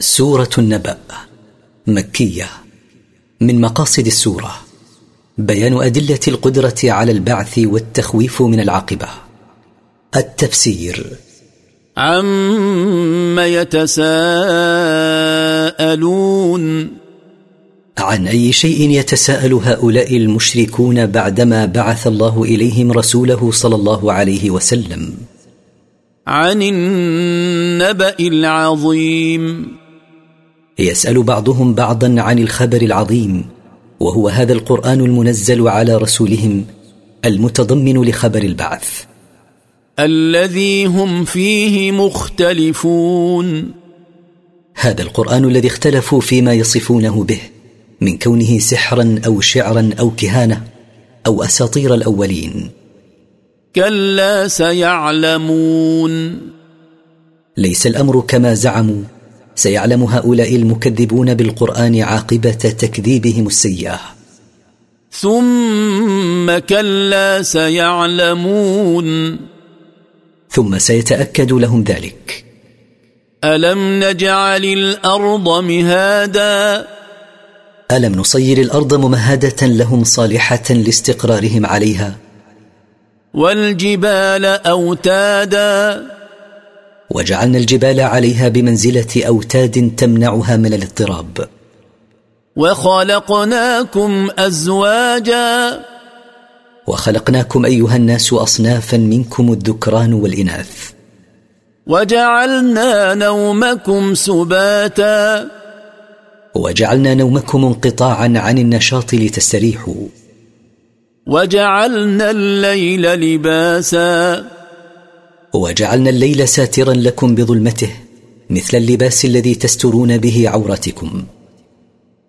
سورة النبأ مكية من مقاصد السورة. بيان أدلة القدرة على البعث والتخويف من العاقبة. التفسير. عم يتساءلون. عن أي شيء يتساءل هؤلاء المشركون بعدما بعث الله إليهم رسوله صلى الله عليه وسلم؟ عن النبأ العظيم. يسال بعضهم بعضا عن الخبر العظيم وهو هذا القرآن المنزل على رسولهم المتضمن لخبر البعث. الذي هم فيه مختلفون. هذا القرآن الذي اختلفوا فيما يصفونه به من كونه سحرا أو شعرا أو كهانة أو أساطير الأولين. كلا سيعلمون. ليس الأمر كما زعموا سيعلم هؤلاء المكذبون بالقرآن عاقبة تكذيبهم السيئة. ثم كلا سيعلمون. ثم سيتأكد لهم ذلك. ألم نجعل الأرض مهادا؟ ألم نصير الأرض ممهدة لهم صالحة لاستقرارهم عليها؟ والجبال أوتادا؟ وجعلنا الجبال عليها بمنزلة أوتاد تمنعها من الاضطراب. وخلقناكم أزواجا. وخلقناكم أيها الناس أصنافا منكم الذكران والإناث. وجعلنا نومكم سباتا. وجعلنا نومكم انقطاعا عن النشاط لتستريحوا. وجعلنا الليل لباسا. وجعلنا الليل ساترا لكم بظلمته مثل اللباس الذي تسترون به عوراتكم.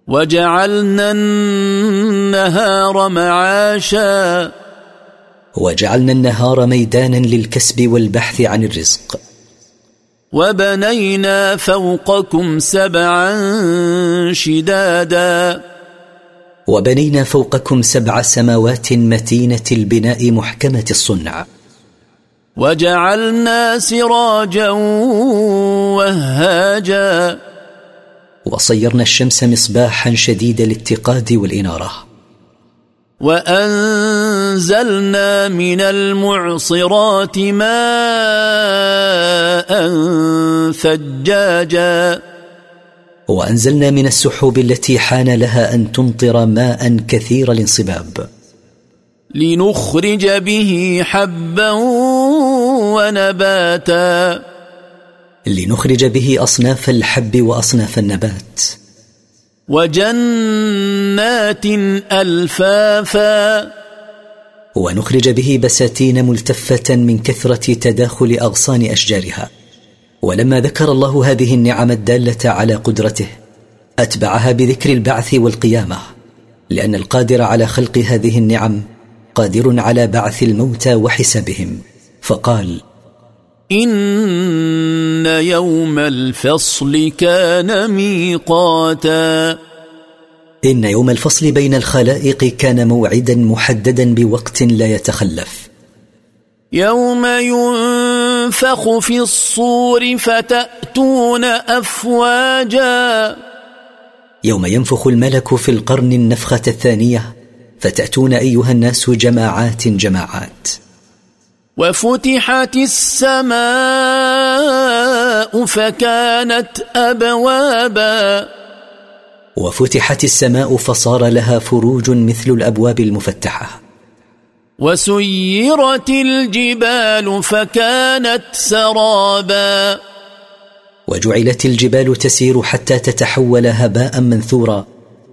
وجعلنا النهار معاشا. وجعلنا النهار ميدانا للكسب والبحث عن الرزق. وبنينا فوقكم سبعا شدادا. وبنينا فوقكم سبع سماوات متينة البناء محكمة الصنع. وجعلنا سراجا وهاجا. وصيرنا الشمس مصباحا شديد الاتقاد والإنارة. وأنزلنا من المعصرات ماء ثجاجا. وأنزلنا من السحوب التي حان لها أن تمطر ماء كثير الانصباب. لنخرج به حبا ونباتا. لنخرج به أصناف الحب وأصناف النبات. وجنات ألفافا. ونخرج به بساتين ملتفة من كثرة تداخل أغصان أشجارها. ولما ذكر الله هذه النعم الدالة على قدرته أتبعها بذكر البعث والقيامة. لأن القادر على خلق هذه النعم قادر على بعث الموتى وحسابهم. فقال إن يوم الفصل كان ميقاتا. إن يوم الفصل بين الخلائق كان موعدا محددا بوقت لا يتخلف. يوم ينفخ في الصور فتأتون أفواجا. يوم ينفخ الملك في القرن النفخة الثانية فتأتون أيها الناس جماعات جماعات. وفتحت السماء فكانت أبوابا. وفتحت السماء فصار لها فروج مثل الأبواب المفتحة. وسيرت الجبال فكانت سرابا. وجعلت الجبال تسير حتى تتحول هباء منثورا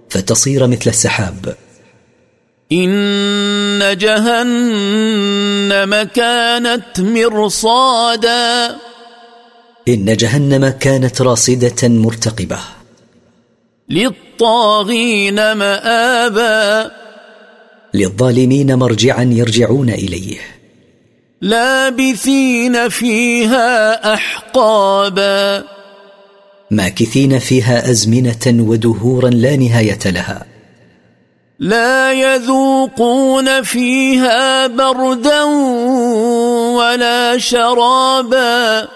فتصير مثل السحاب. إن جهنم كانت مرصادا. إن جهنم كانت راصدة مرتقبة. للطاغين مآبا. للظالمين مرجعا يرجعون إليه. لابثين فيها أحقابا. ماكثين فيها أزمنة ودهورا لا نهاية لها. لا يذوقون فيها بردا ولا شرابا.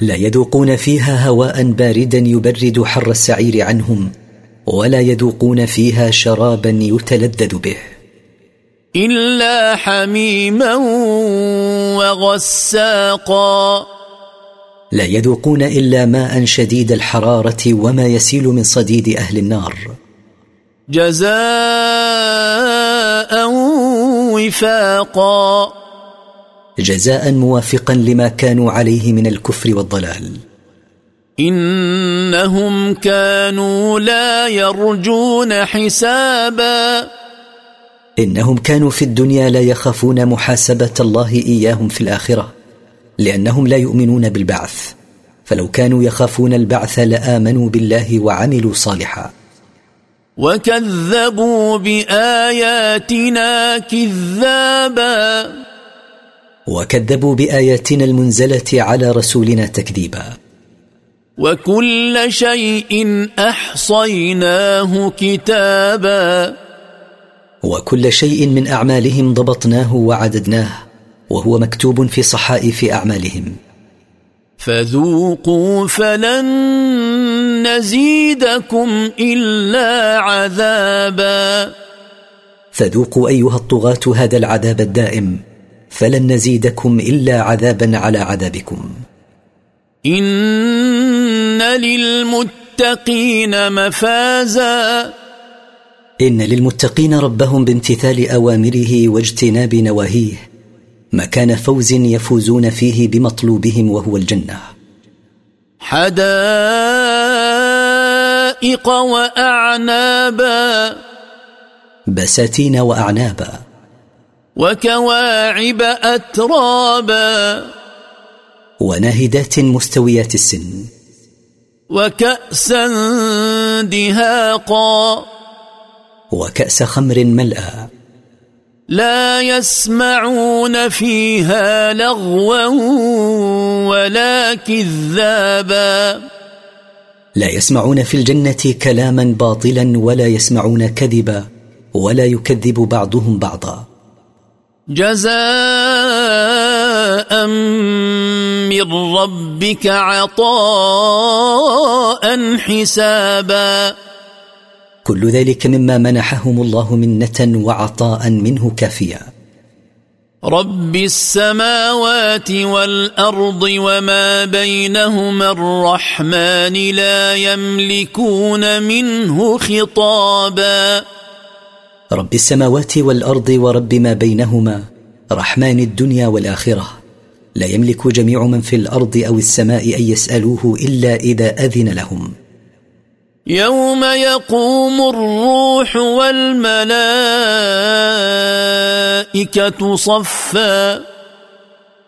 لا يذوقون فيها هواء باردا يبرد حر السعير عنهم ولا يذوقون فيها شرابا يتلذذ به. إلا حميما وغساقا. لا يذوقون إلا ماء شديد الحرارة وما يسيل من صديد أهل النار. جزاء وفاقا. جزاء موافقا لما كانوا عليه من الكفر والضلال. إنهم كانوا لا يرجون حسابا. إنهم كانوا في الدنيا لا يخافون محاسبة الله إياهم في الآخرة لأنهم لا يؤمنون بالبعث. فلو كانوا يخافون البعث لآمنوا بالله وعملوا صالحا. وكذبوا باياتنا كذابا. وكذبوا باياتنا المنزله على رسولنا تكذيبا. وكل شيء احصيناه كتابا. وكل شيء من اعمالهم ضبطناه وعددناه وهو مكتوب في صحائف اعمالهم. فذوقوا فلن نزيدكم إلا عذابا. فذوقوا أيها الطغاة هذا العذاب الدائم فلن نزيدكم إلا عذابا على عذابكم. إن للمتقين مفازا. إن للمتقين ربهم بامتثال أوامره واجتناب نواهيه. مكان فوز يفوزون فيه بمطلوبهم وهو الجنة. حدائق وأعنابا. بساتين وأعنابا. وكواعب أترابا. وناهدات مستويات السن. وكأسا دهاقا. وكأس خمر ملأى. لا يسمعون فيها لغوا ولا كذابا. لا يسمعون في الجنة كلاما باطلا ولا يسمعون كذبا ولا يكذب بعضهم بعضا. جزاء من ربك عطاء حسابا. كل ذلك مما منحهم الله منة وعطاء منه كافيا. رب السماوات والأرض وما بينهما الرحمن لا يملكون منه خطابا. رب السماوات والأرض ورب ما بينهما رحمن الدنيا والآخرة. لا يملك جميع من في الأرض أو السماء أن يسألوه إلا إذا أذن لهم. يوم يقوم الروح والملائكة صفا.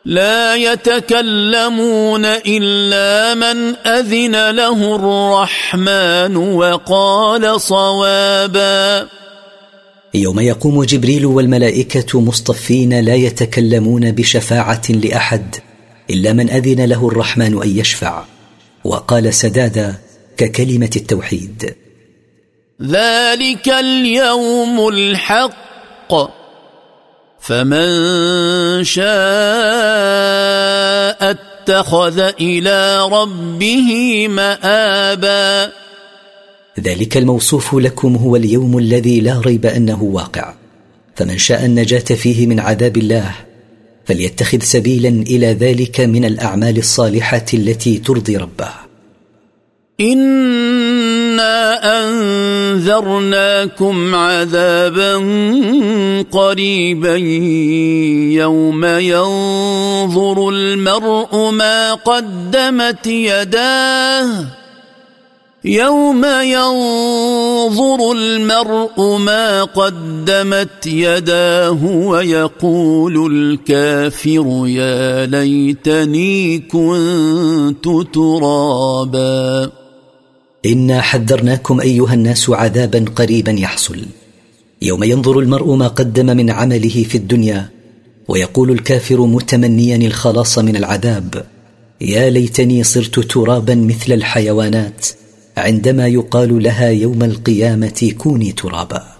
لا يتكلمون إلا من أذن له الرحمن وقال صوابا. يوم يقوم جبريل والملائكة مصطفين لا يتكلمون بشفاعة لأحد إلا من أذن له الرحمن أن يشفع. وقال سدادا ككلمة التوحيد. ذلك اليوم الحق. فمن شاء اتخذ إلى ربه مآبا. ذلك الموصوف لكم هو اليوم الذي لا ريب أنه واقع. فمن شاء النجاة فيه من عذاب الله فليتخذ سبيلا إلى ذلك من الأعمال الصالحة التي ترضي ربه. انا انذرناكم عذابا قريبا يوم ينظر المرء ما قدمت يداه يوم ينظر المرء ما قدمت يداه ويقول الكافر يا ليتني كنت ترابا إنا حذرناكم أيها الناس عذابا قريبا يحصل. يوم ينظر المرء ما قدم من عمله في الدنيا ويقول الكافر متمنيا الخلاص من العذاب. يا ليتني صرت ترابا مثل الحيوانات عندما يقال لها يوم القيامة كوني ترابا.